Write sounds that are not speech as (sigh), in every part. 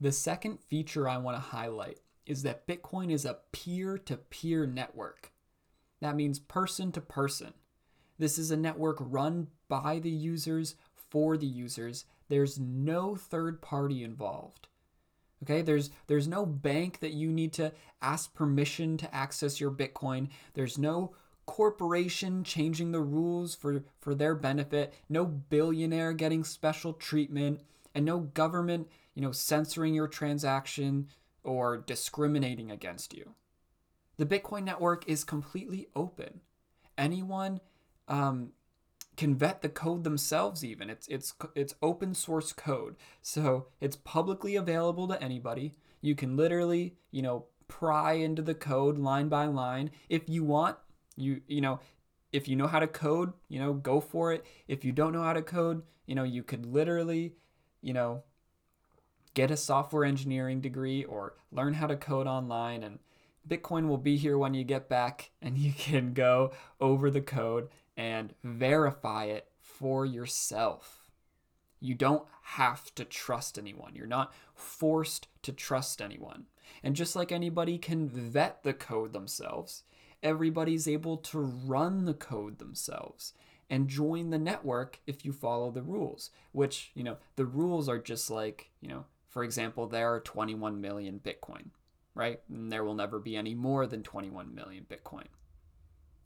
The second feature I want to highlight is that Bitcoin is a peer to peer network. That means person to person. This is a network run by the users for the users. There's no third party involved. Okay, there's there's no bank that you need to ask permission to access your Bitcoin. There's no corporation changing the rules for, for their benefit, no billionaire getting special treatment, and no government, you know, censoring your transaction or discriminating against you. The Bitcoin network is completely open. Anyone um, can vet the code themselves even. It's it's it's open source code. So it's publicly available to anybody. You can literally you know pry into the code line by line. If you want you you know if you know how to code you know go for it. If you don't know how to code you know you could literally you know get a software engineering degree or learn how to code online and bitcoin will be here when you get back (laughs) and you can go over the code and verify it for yourself. You don't have to trust anyone. You're not forced to trust anyone. And just like anybody can vet the code themselves, everybody's able to run the code themselves and join the network if you follow the rules, which, you know, the rules are just like, you know, for example, there are 21 million Bitcoin, right? And there will never be any more than 21 million Bitcoin.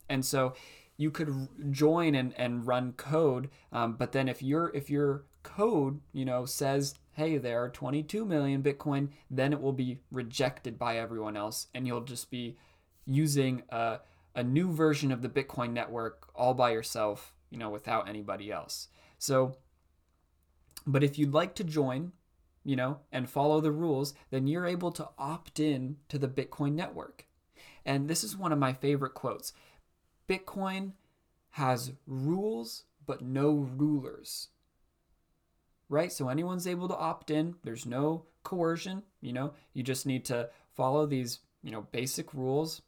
And so you could join and, and run code um, but then if your if your code you know says hey there are 22 million bitcoin then it will be rejected by everyone else and you'll just be using a, a new version of the bitcoin network all by yourself you know without anybody else so but if you'd like to join you know and follow the rules then you're able to opt in to the bitcoin network and this is one of my favorite quotes Bitcoin has rules but no rulers. Right? So anyone's able to opt in. There's no coercion, you know. You just need to follow these, you know, basic rules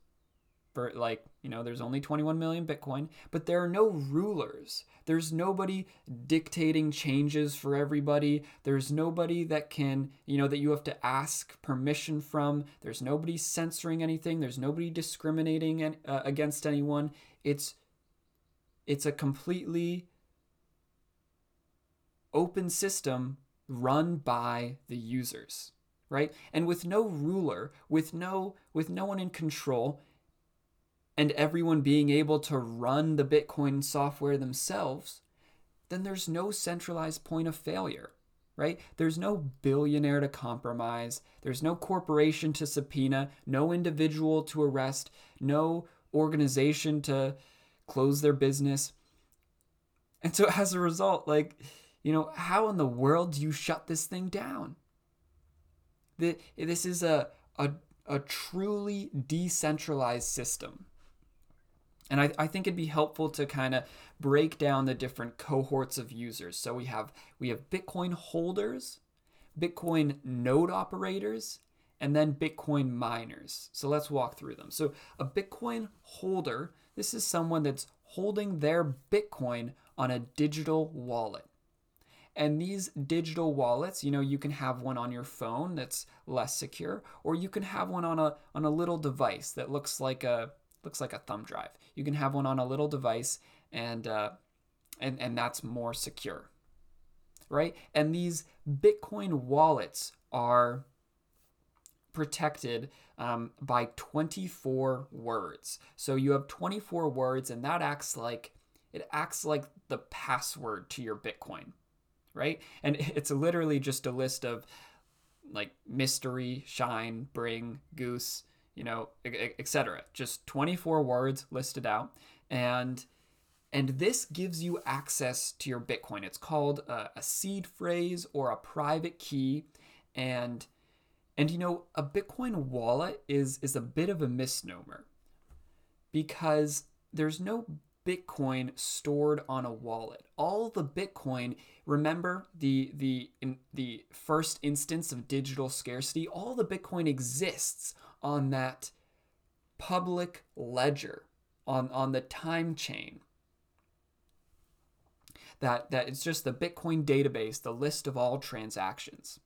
for like, you know, there's only 21 million Bitcoin, but there are no rulers. There's nobody dictating changes for everybody. There's nobody that can, you know, that you have to ask permission from. There's nobody censoring anything. There's nobody discriminating uh, against anyone. It's it's a completely open system run by the users, right? And with no ruler, with no with no one in control, and everyone being able to run the Bitcoin software themselves, then there's no centralized point of failure, right? There's no billionaire to compromise, there's no corporation to subpoena, no individual to arrest, no organization to close their business. And so as a result, like, you know, how in the world do you shut this thing down? This is a, a, a truly decentralized system. And I, I think it'd be helpful to kind of break down the different cohorts of users. So we have we have Bitcoin holders, Bitcoin node operators, and then Bitcoin miners. So let's walk through them. So a Bitcoin holder, this is someone that's holding their Bitcoin on a digital wallet. And these digital wallets, you know, you can have one on your phone that's less secure, or you can have one on a on a little device that looks like a looks like a thumb drive. You can have one on a little device, and uh, and and that's more secure, right? And these Bitcoin wallets are protected um, by 24 words. So you have 24 words, and that acts like it acts like the password to your Bitcoin, right? And (laughs) it's literally just a list of like mystery, shine, bring, goose, you know, etc. Just 24 words listed out, and and this gives you access to your Bitcoin. It's called a, a seed phrase or a private key, and and you know, a Bitcoin wallet is is a bit of a misnomer because there's no Bitcoin stored on a wallet. All the Bitcoin, remember the the the first instance of digital scarcity, all the Bitcoin exists on that public ledger on on the time chain. That that it's just the bitcoin database the list of all transactions.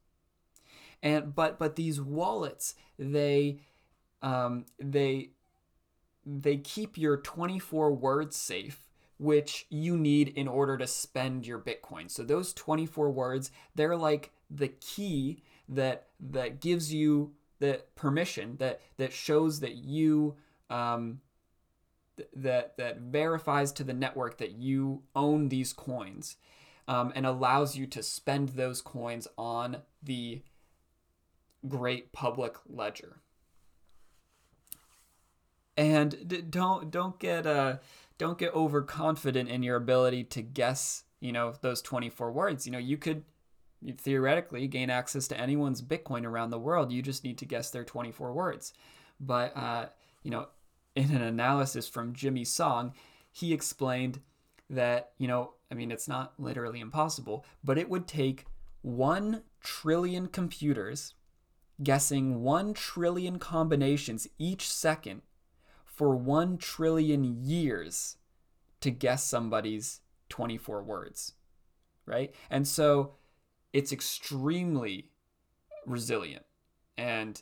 And but but these wallets, they um, they they keep your 24 words safe which you need in order to spend your bitcoin. So those 24 words they're like the key that that gives you the permission that that shows that you um, th- that that verifies to the network that you own these coins um, and allows you to spend those coins on the great public ledger. And don't don't get uh don't get overconfident in your ability to guess you know those 24 words. You know you could you theoretically gain access to anyone's bitcoin around the world you just need to guess their 24 words but uh you know in an analysis from jimmy song he explained that you know i mean it's not literally impossible but it would take 1 trillion computers guessing 1 trillion combinations each second for 1 trillion years to guess somebody's 24 words, right? And so it's extremely resilient. And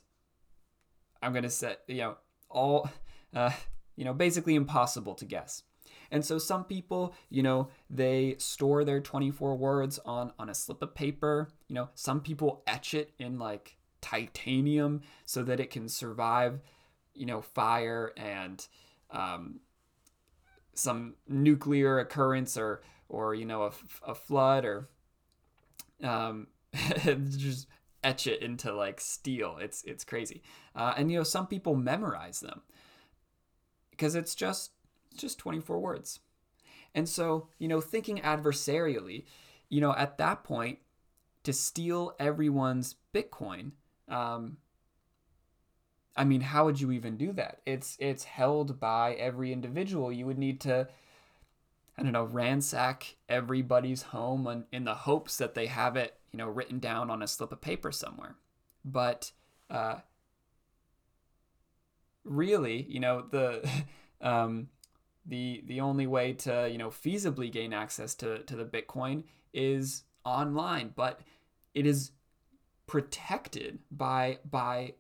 I'm going to say, you know, all, uh, you know, basically impossible to guess. And so some people, you know, they store their 24 words on on a slip of paper. You know, some people etch it in like titanium so that it can survive you know, fire and um, some nuclear occurrence or, or you know, a, a flood or um, (laughs) just etch it into like steel. It's it's crazy. Uh, and you know, some people memorize them because it's just just 24 words. And so, you know, thinking adversarially, you know, at that point, to steal everyone's Bitcoin, um, I mean, how would you even do that? It's it's held by every individual. You would need to I don't know, ransack everybody's home in the hopes that they have it, you know, written down on a slip of paper somewhere. But uh, really, you know, the (laughs) um, the the only way to you know feasibly gain access to to the Bitcoin is online, but it is protected by by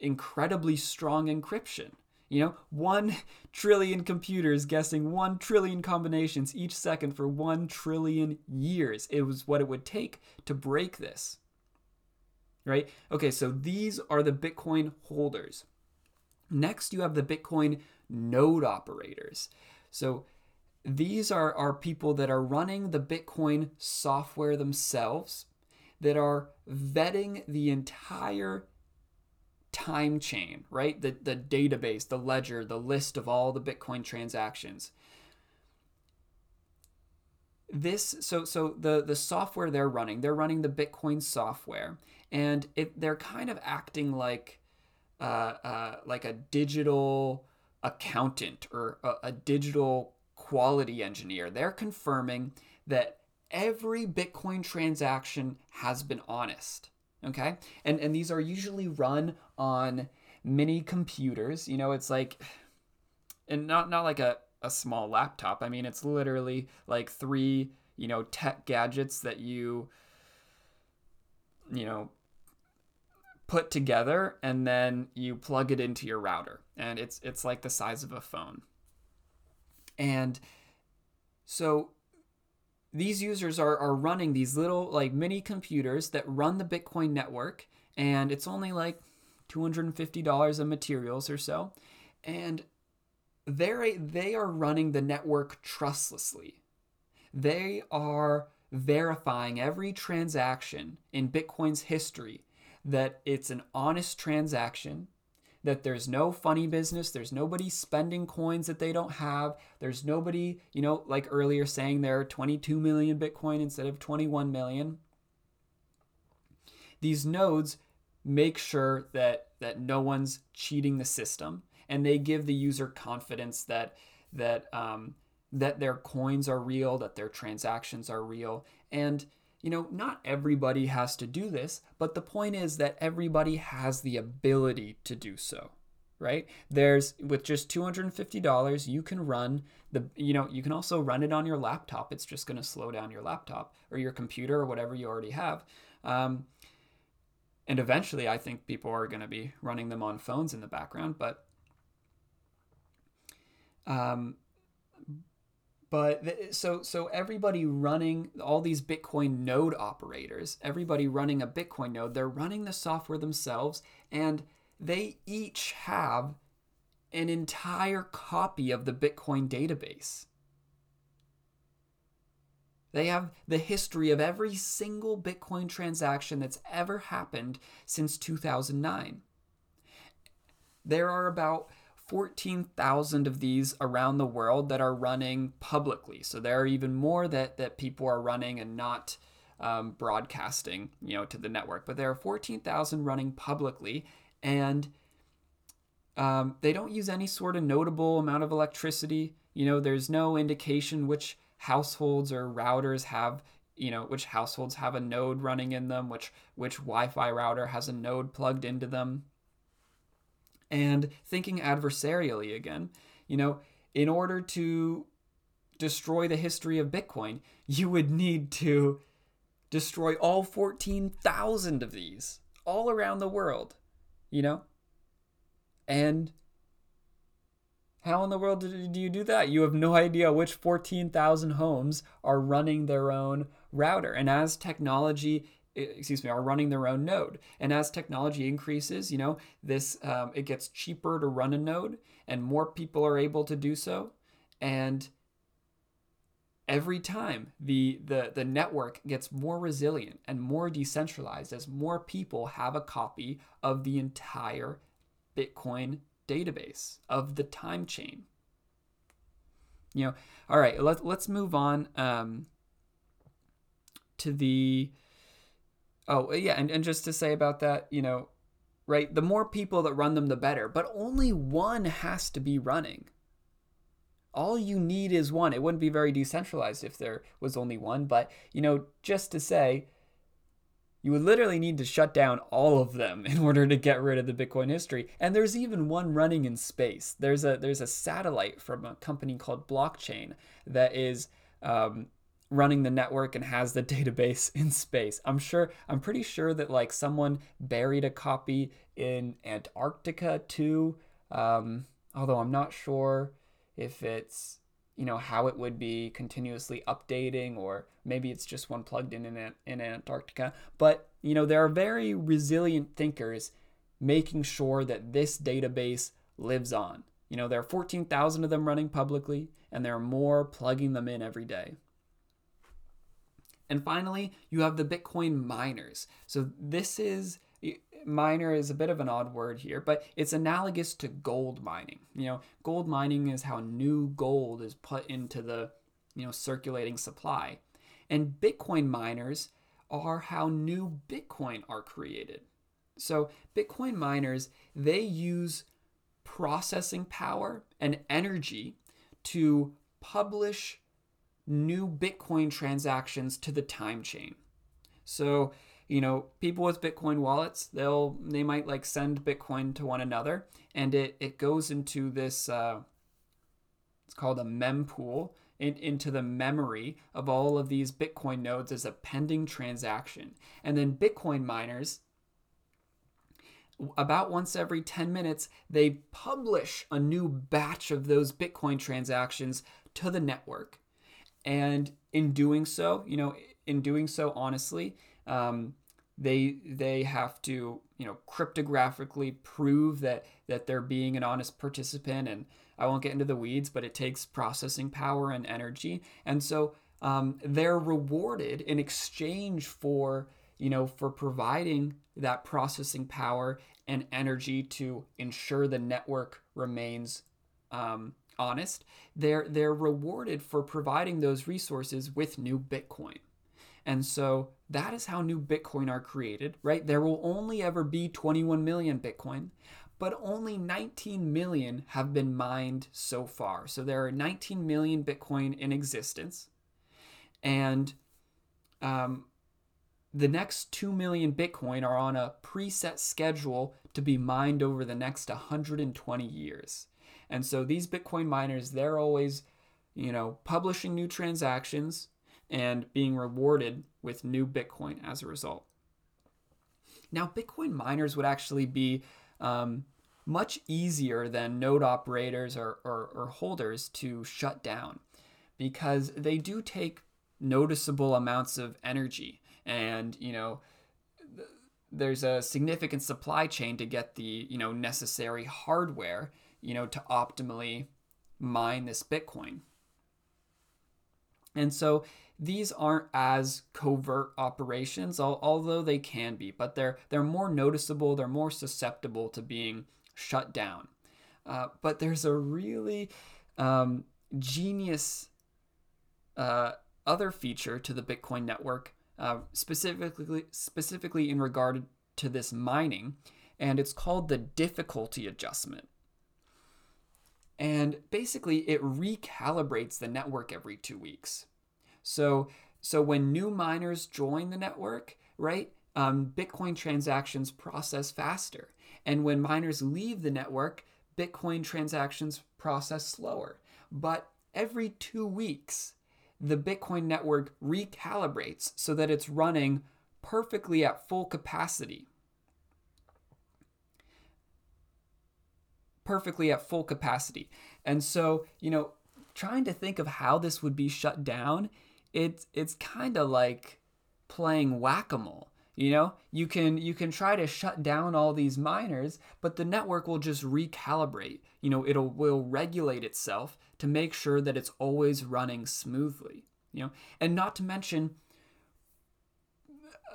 incredibly strong encryption. You know, one (laughs) trillion computers guessing one trillion combinations each second for one trillion years. It was what it would take to break this. Right? Okay, so these are the Bitcoin holders. Next, you have the Bitcoin node operators. So these are, are people that are running the Bitcoin software themselves, that are vetting the entire time chain, right? The, the database, the ledger, the list of all the Bitcoin transactions. This so so the the software they're running, they're running the Bitcoin software, and it they're kind of acting like uh, uh, like a digital accountant or a, a digital quality engineer. They're confirming that every Bitcoin transaction has been honest okay? And and these are usually run on mini computers. You know it's like and not not like a, a small laptop. I mean it's literally like three you know tech gadgets that you you know put together and then you plug it into your router. And it's it's like the size of a phone. And so these users are, are running these little like mini computers that run the Bitcoin network, and it's only like $250 of materials or so. And they're, they are running the network trustlessly. They are verifying every transaction in Bitcoin's history that it's an honest transaction, that there's no funny business. There's nobody spending coins that they don't have. There's nobody, you know, like earlier saying there are 22 million Bitcoin instead of 21 million. These nodes make sure that that no one's cheating the system, and they give the user confidence that that um, that their coins are real, that their transactions are real, and you know, not everybody has to do this, but the point is that everybody has the ability to do so, right? There's with just $250, you can run the, you know, you can also run it on your laptop. It's just going to slow down your laptop or your computer or whatever you already have. Um, and eventually I think people are going to be running them on phones in the background, but um, but th- so so everybody running all these Bitcoin node operators, everybody running a Bitcoin node, they're running the software themselves, and they each have an entire copy of the Bitcoin database. They have the history of every single Bitcoin transaction that's ever happened since 2009. There are about 14,000 of these around the world that are running publicly. So there are even more that, that people are running and not um, broadcasting, you know, to the network. But there are 14,000 running publicly, and um, they don't use any sort of notable amount of electricity. You know, there's no indication which households or routers have you know which households have a node running in them which which wi-fi router has a node plugged into them and thinking adversarially again, you know, in order to destroy the history of Bitcoin, you would need to destroy all 14,000 of these all around the world, you know? And how in the world do you do that? You have no idea which 14,000 homes are running their own router. And as technology excuse me, are running their own node. And as technology increases, you know, this um, it gets cheaper to run a node, and more people are able to do so. And every time the the the network gets more resilient and more decentralized as more people have a copy of the entire Bitcoin database of the time chain. You know, all right, let, let's move on um, to the Oh, yeah, and, and just to say about that, you know, right, the more people that run them, the better, but only one has to be running. All you need is one. It wouldn't be very decentralized if there was only one, but, you know, just to say, you would literally need to shut down all of them (laughs) in order to get rid of the Bitcoin history. And there's even one running in space. There's a there's a satellite from a company called Blockchain that is um, running the network and has the (laughs) database in space. I'm sure I'm pretty sure that like someone buried a copy in Antarctica too. Um, although I'm not sure if it's you know how it would be continuously updating or maybe it's just one plugged in in, in Antarctica. But you know there are very resilient thinkers making sure that this database lives on. You know there are 14,000 of them running publicly and there are more plugging them in every day. And finally, you have the Bitcoin miners. So this is miner is a bit of an odd word here, but it's analogous to gold mining. You know, gold mining is how new gold is put into the, you know, circulating supply. And Bitcoin miners are how new Bitcoin are created. So Bitcoin miners, they use processing power and energy to publish new Bitcoin transactions to the time chain. So, you know, people with Bitcoin wallets, they'll they might like send Bitcoin to one another, and it it goes into this. Uh, it's called a mempool in, into the memory of all of these Bitcoin nodes as a pending transaction, and then Bitcoin miners. About once every 10 minutes, they publish a new batch of those Bitcoin transactions to the network and in doing so, you know, in doing so honestly, um, they they have to you know cryptographically prove that that they're being an honest participant. And i won't get into the weeds but it takes processing power and energy. And so um, they're rewarded in exchange for you know for providing that processing power and energy to ensure the network remains um, honest, they're they're rewarded for providing those resources with new Bitcoin. And so that is how new Bitcoin are created, right? There will only ever be 21 million Bitcoin, but only 19 million have been mined so far. So there are 19 million Bitcoin in existence. And um, the next 2 million Bitcoin are on a preset schedule to be mined over the next 120 years. And so these Bitcoin miners, they're always, you know, publishing new transactions and being rewarded with new Bitcoin as a result. Now, Bitcoin miners would actually be um, much easier than node operators or, or, or holders to shut down because they do take noticeable amounts of energy and you know there's a significant supply chain to get the you know necessary hardware you know to optimally mine this bitcoin and so these aren't as covert operations although they can be but they're they're more noticeable they're more susceptible to being shut down uh, but there's a really um, genius uh, other feature to the bitcoin network uh, specifically specifically in regard to this mining, and it's called the difficulty adjustment. And basically, it recalibrates the network every two weeks. So, so when new miners join the network, right, um, Bitcoin transactions process faster, and when miners leave the network, Bitcoin transactions process slower. But every two weeks, the Bitcoin network recalibrates so that it's running perfectly at full capacity. Perfectly at full capacity. And so, you know, trying to think of how this would be shut down, it's it's kind of like playing whack-a-mole. You know, you can you can try to shut down all these miners, but the network will just recalibrate. You know, it'll will regulate itself to make sure that it's always running smoothly. You know, and not to mention,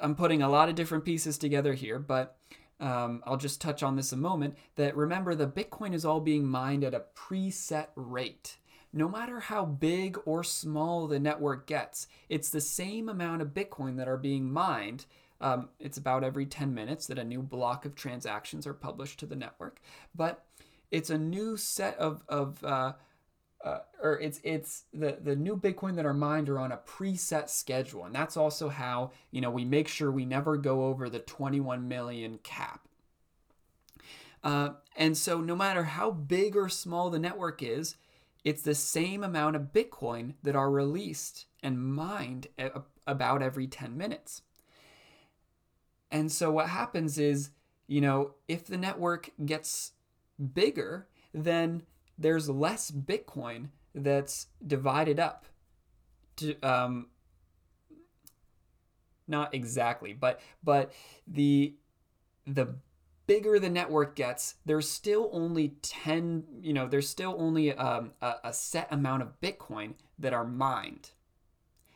I'm putting a lot of different pieces together here, but um, I'll just touch on this a moment. That remember, the Bitcoin is all being mined at a preset rate. No matter how big or small the network gets, it's the same amount of Bitcoin that are being mined um, it's about every 10 minutes that a new block of transactions are published to the network. But it's a new set of, of uh, uh, or it's it's the the new Bitcoin that are mined are on a preset schedule, and that's also how you know we make sure we never go over the 21 million cap. Uh, and so, no matter how big or small the network is, it's the same amount of Bitcoin that are released and mined about every 10 minutes. And so what happens is, you know, if the network gets bigger, then there's less Bitcoin that's divided up. To, um, not exactly, but but the the bigger the network gets, there's still only 10, you know, there's still only um, a, a set amount of Bitcoin that are mined.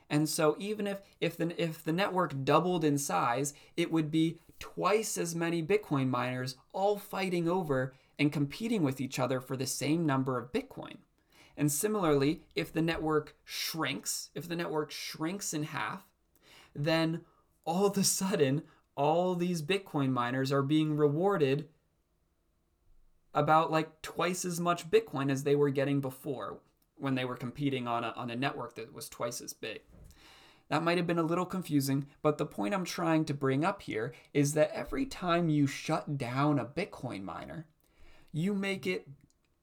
And so even if if the if the network doubled in size, it would be twice as many Bitcoin miners all fighting over and competing with each other for the same number of Bitcoin. And similarly, if the network shrinks, if the network shrinks in half, then all of a sudden all these Bitcoin miners are being rewarded about like twice as much Bitcoin as they were getting before when they were competing on a, on a network that was twice as big. That might have been a little confusing, but the point I'm trying to bring up here is that every time you shut down a Bitcoin miner, you make it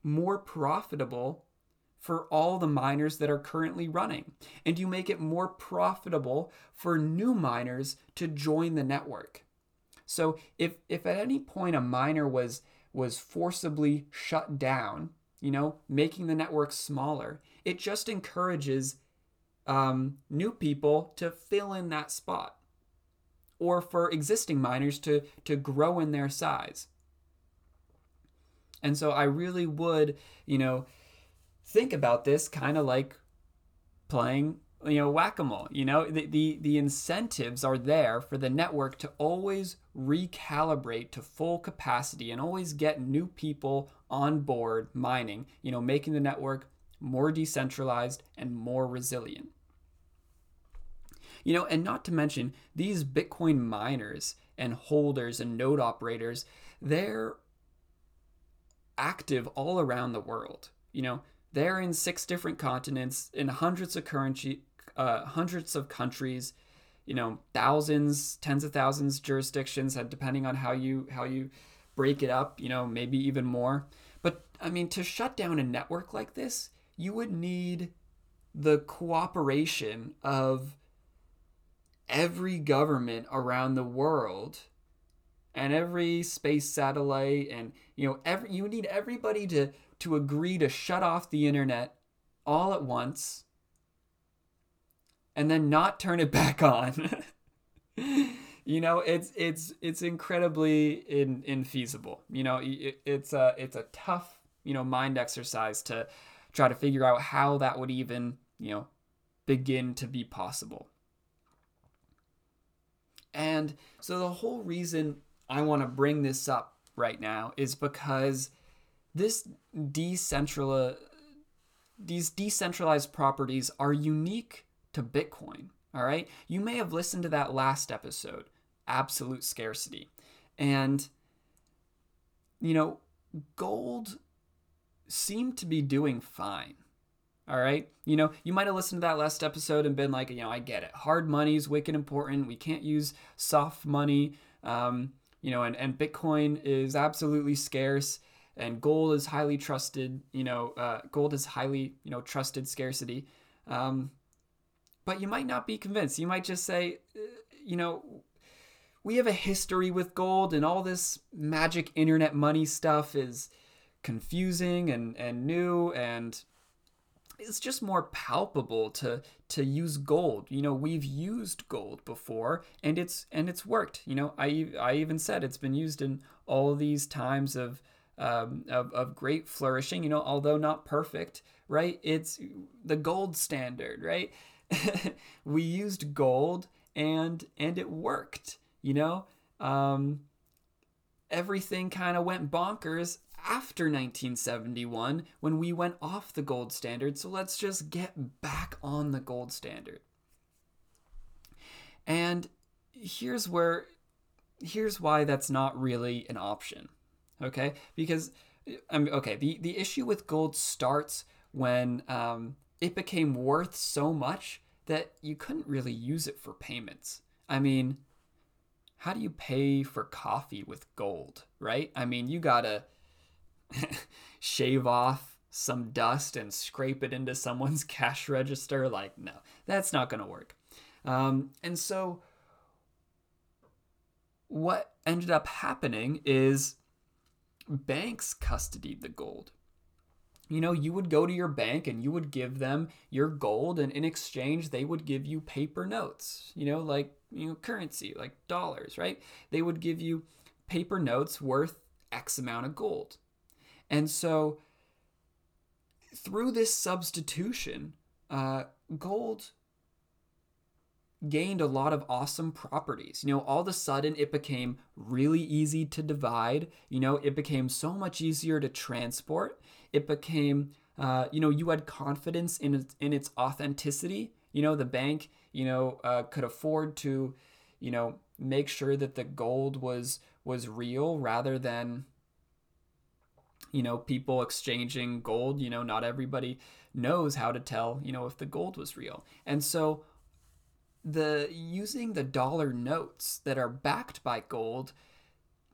more profitable for all the miners that are currently running. And you make it more profitable for new miners to join the network. So if, if at any point a miner was was forcibly shut down, you know, making the network smaller, it just encourages um, new people to fill in that spot or for existing miners to, to grow in their size. And so I really would, you know, think about this kind of like playing, you know, whack-a-mole. You know, the, the the incentives are there for the network to always recalibrate to full capacity and always get new people on board mining, you know, making the network more decentralized, and more resilient. You know, and not to mention these Bitcoin miners and holders and node operators, they're active all around the world. You know, they're in six different continents, in hundreds of currency, uh, hundreds of countries, you know, thousands, tens of thousands jurisdictions, depending on how you how you break it up. You know, maybe even more. But I mean, to shut down a network like this, you would need the cooperation of every government around the world and every space satellite and you know every you need everybody to to agree to shut off the internet all at once and then not turn it (laughs) back on. (laughs) you know, it's it's it's incredibly in, infeasible. You know, it, it's a it's a tough you know mind exercise to try to figure out how that would even you know begin to be possible. And so the whole reason I want to bring this up right now is because this decentral these decentralized properties are unique to Bitcoin. All right. You may have listened to that last episode, absolute scarcity. And, you know, gold seemed to be doing fine. All right. You know, you might have listened to that last episode and been like, you know, I get it. Hard money is wicked important. We can't use soft money. Um, you know, and, and Bitcoin is absolutely scarce and gold is highly trusted, you know, uh, gold is highly, you know, trusted scarcity. Um, but you might not be convinced. You might just say, uh, you know, we have a history with gold and all this magic internet money stuff is confusing and, and new and it's just more palpable to to use gold. You know, we've used gold before and it's and it's worked. You know, I I even said it's been used in all these times of um, of, of great flourishing, you know, although not perfect, right? It's the gold standard, right? (laughs) we used gold and and it worked you know um, everything kind of went bonkers after 1971 when we went off the gold standard so let's just get back on the gold standard and here's where here's why that's not really an option okay because I mean, okay the, the issue with gold starts when um, it became worth so much that you couldn't really use it for payments. I mean, how do you pay for coffee with gold, right? I mean, you gotta (laughs) shave off some dust and scrape it into someone's (laughs) cash register. Like, no, that's not gonna work. Um, and so, what ended up happening is banks custodied the gold you know, you would go to your bank and you would give them your gold, and in exchange, they would give you paper notes, you know, like, you know, currency, like dollars, right? They would give you paper notes worth X amount of gold. And so, through this substitution, uh, gold gained a lot of awesome properties. You know, all of a sudden it became really easy to divide. You know, it became so much easier to transport it became uh, you know you had confidence in its, in its authenticity you know the bank you know uh, could afford to you know make sure that the gold was was real rather than you know people exchanging gold you know not everybody knows how to tell you know if the gold was real and so the using the dollar notes that are backed by gold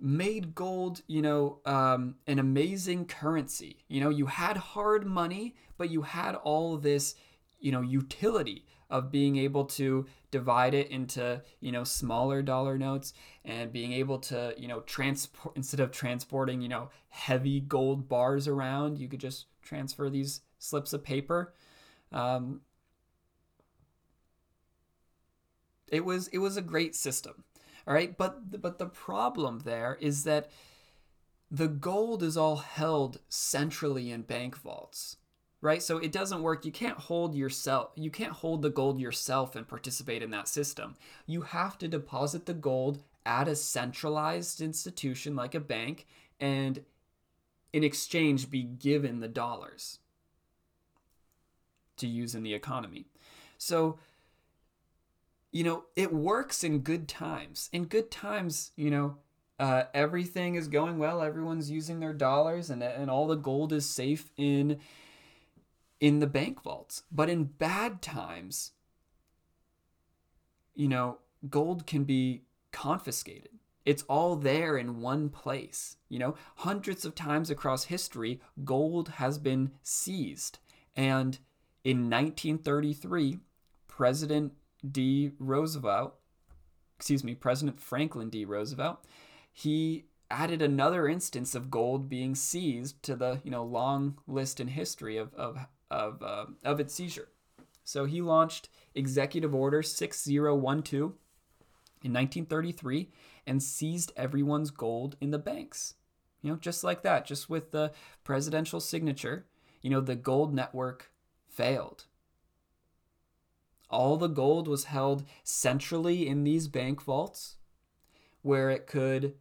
made gold, you know, um, an amazing currency. You know, you had hard money, but you had all this, you know, utility of being able to divide it into, you know, smaller dollar notes and being able to, you know, transport instead of transporting, you know, heavy gold bars around, you could just transfer these slips of paper. Um, it was it was a great system all right, but but the problem there is that the gold is all held centrally in bank vaults right so it doesn't work you can't hold yourself you can't hold the gold yourself and participate in that system you have to deposit the gold at a centralized institution like a bank and in exchange be given the dollars to use in the economy so you know, it works in good times. In good times, you know, uh, everything is going well. Everyone's using their dollars, and and all the gold is safe in in the bank vaults. But in bad times, you know, gold can be confiscated. It's all there in one place. You know, hundreds of times across history, gold has been seized. And in 1933, President D. Roosevelt, excuse me, President Franklin D. Roosevelt, he added another instance of gold being seized to the you know long list in history of of of, uh, of its seizure. So he launched Executive Order 6012 in 1933 and seized everyone's gold in the banks. You know, just like that, just with the presidential signature, you know, the gold network failed. All the gold was held centrally in these bank vaults where it could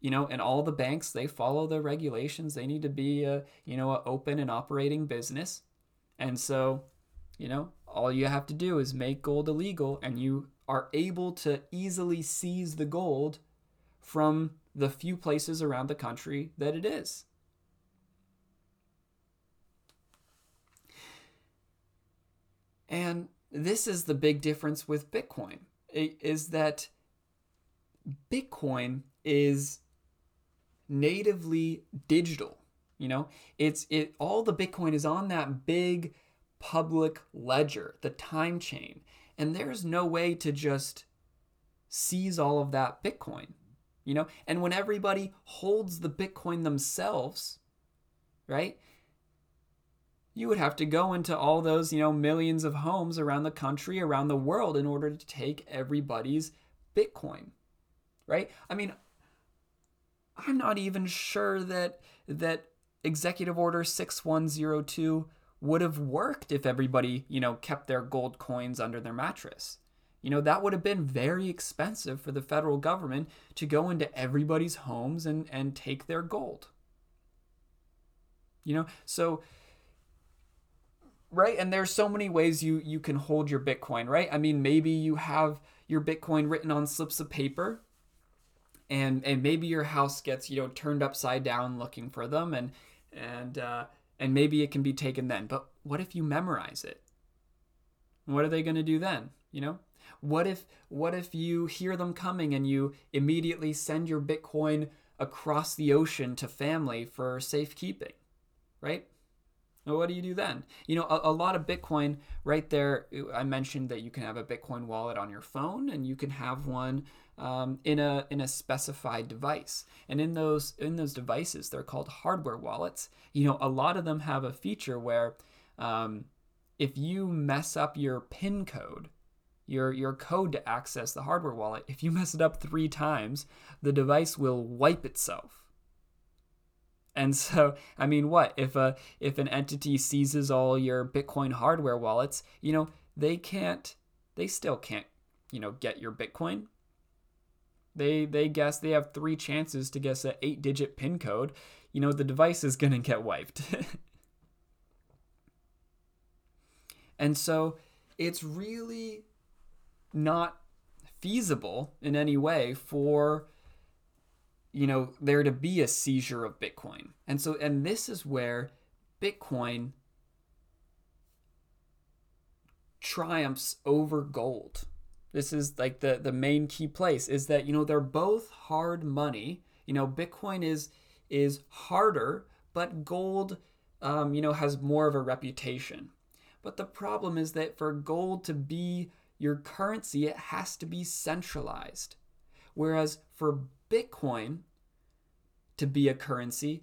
you know and all the banks they follow the regulations they need to be a you know open and operating business and so you know all you have to do is make gold illegal and you are able to easily seize the gold from the few places around the country that it is. And this is the big difference with Bitcoin is that Bitcoin is natively digital. You know, it's it all the Bitcoin is on that big public ledger, the time chain. And there's no way to just seize all of that Bitcoin, you know? And when everybody holds the Bitcoin themselves, right? You would have to go into all those, you know, millions of homes around the country, around the world in order to take everybody's Bitcoin, right? I mean, I'm not even sure that that executive order 6102 would have worked if everybody, you know, kept their gold coins under their mattress. You know, that would have been very expensive for the federal government to go into everybody's homes and, and take their gold. You know, so right and there's so many ways you you can hold your bitcoin right i mean maybe you have your bitcoin written on slips of paper and and maybe your house gets you know turned upside down looking for them and and uh, and maybe it can be taken then. But what if you memorize it? What are they going to do then? You know? What if what if you hear them coming and you immediately send your Bitcoin across the ocean to family for safekeeping? Right? Well, what do you do then? You know, a, a, lot of Bitcoin right there. I mentioned that you can have a Bitcoin wallet on your phone, and you can have one um, in a in a specified device. And in those in those devices, they're called hardware wallets. You know, a lot of them have a feature where um, if you mess up your PIN code, your your code to access the hardware wallet, if you mess it up three times, the device will wipe itself. And so, (laughs) I mean, what if a if an entity seizes all your Bitcoin hardware wallets? You know, they can't, they still can't, you know, get your Bitcoin. They they guess they have three chances to guess an eight digit pin code. You know, the device is gonna get wiped. (laughs) and so it's really not feasible in any way for you know there to be a seizure of bitcoin. And so and this is where bitcoin triumphs over gold. This is like the the main key place is that you know they're both hard money. You know bitcoin is is harder but gold um, you know has more of a reputation. But the problem is that for gold to be your currency it has to be centralized. Whereas for bitcoin to be a currency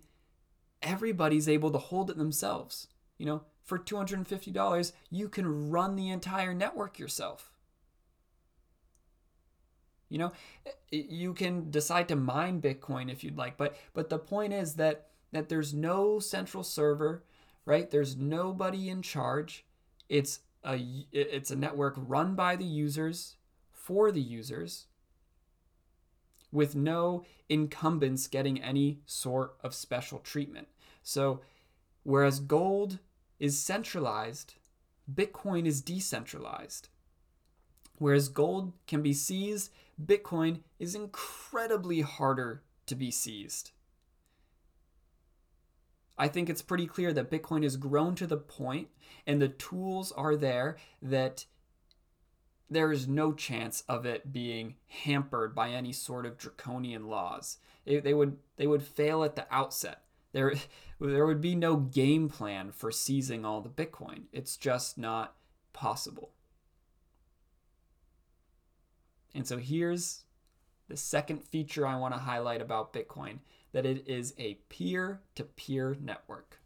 everybody's able to hold it themselves you know for $250 you can run the entire network yourself you know, you can decide to mine Bitcoin if you'd like, but but the point is that that there's no central server, right? There's nobody in charge. It's a it's a network run by the users for the users with no incumbents getting any sort of special treatment. So whereas gold is centralized, Bitcoin is decentralized. Whereas gold can be seized Bitcoin is incredibly harder to be seized. I think it's pretty clear that Bitcoin has grown to the point and the tools are there that there is no chance of it being hampered by any sort of draconian laws. It, they would they would fail at the outset. There there would be no game plan for seizing all the Bitcoin. It's just not possible. And so here's the second feature I want to highlight about Bitcoin, that it is a peer to peer network.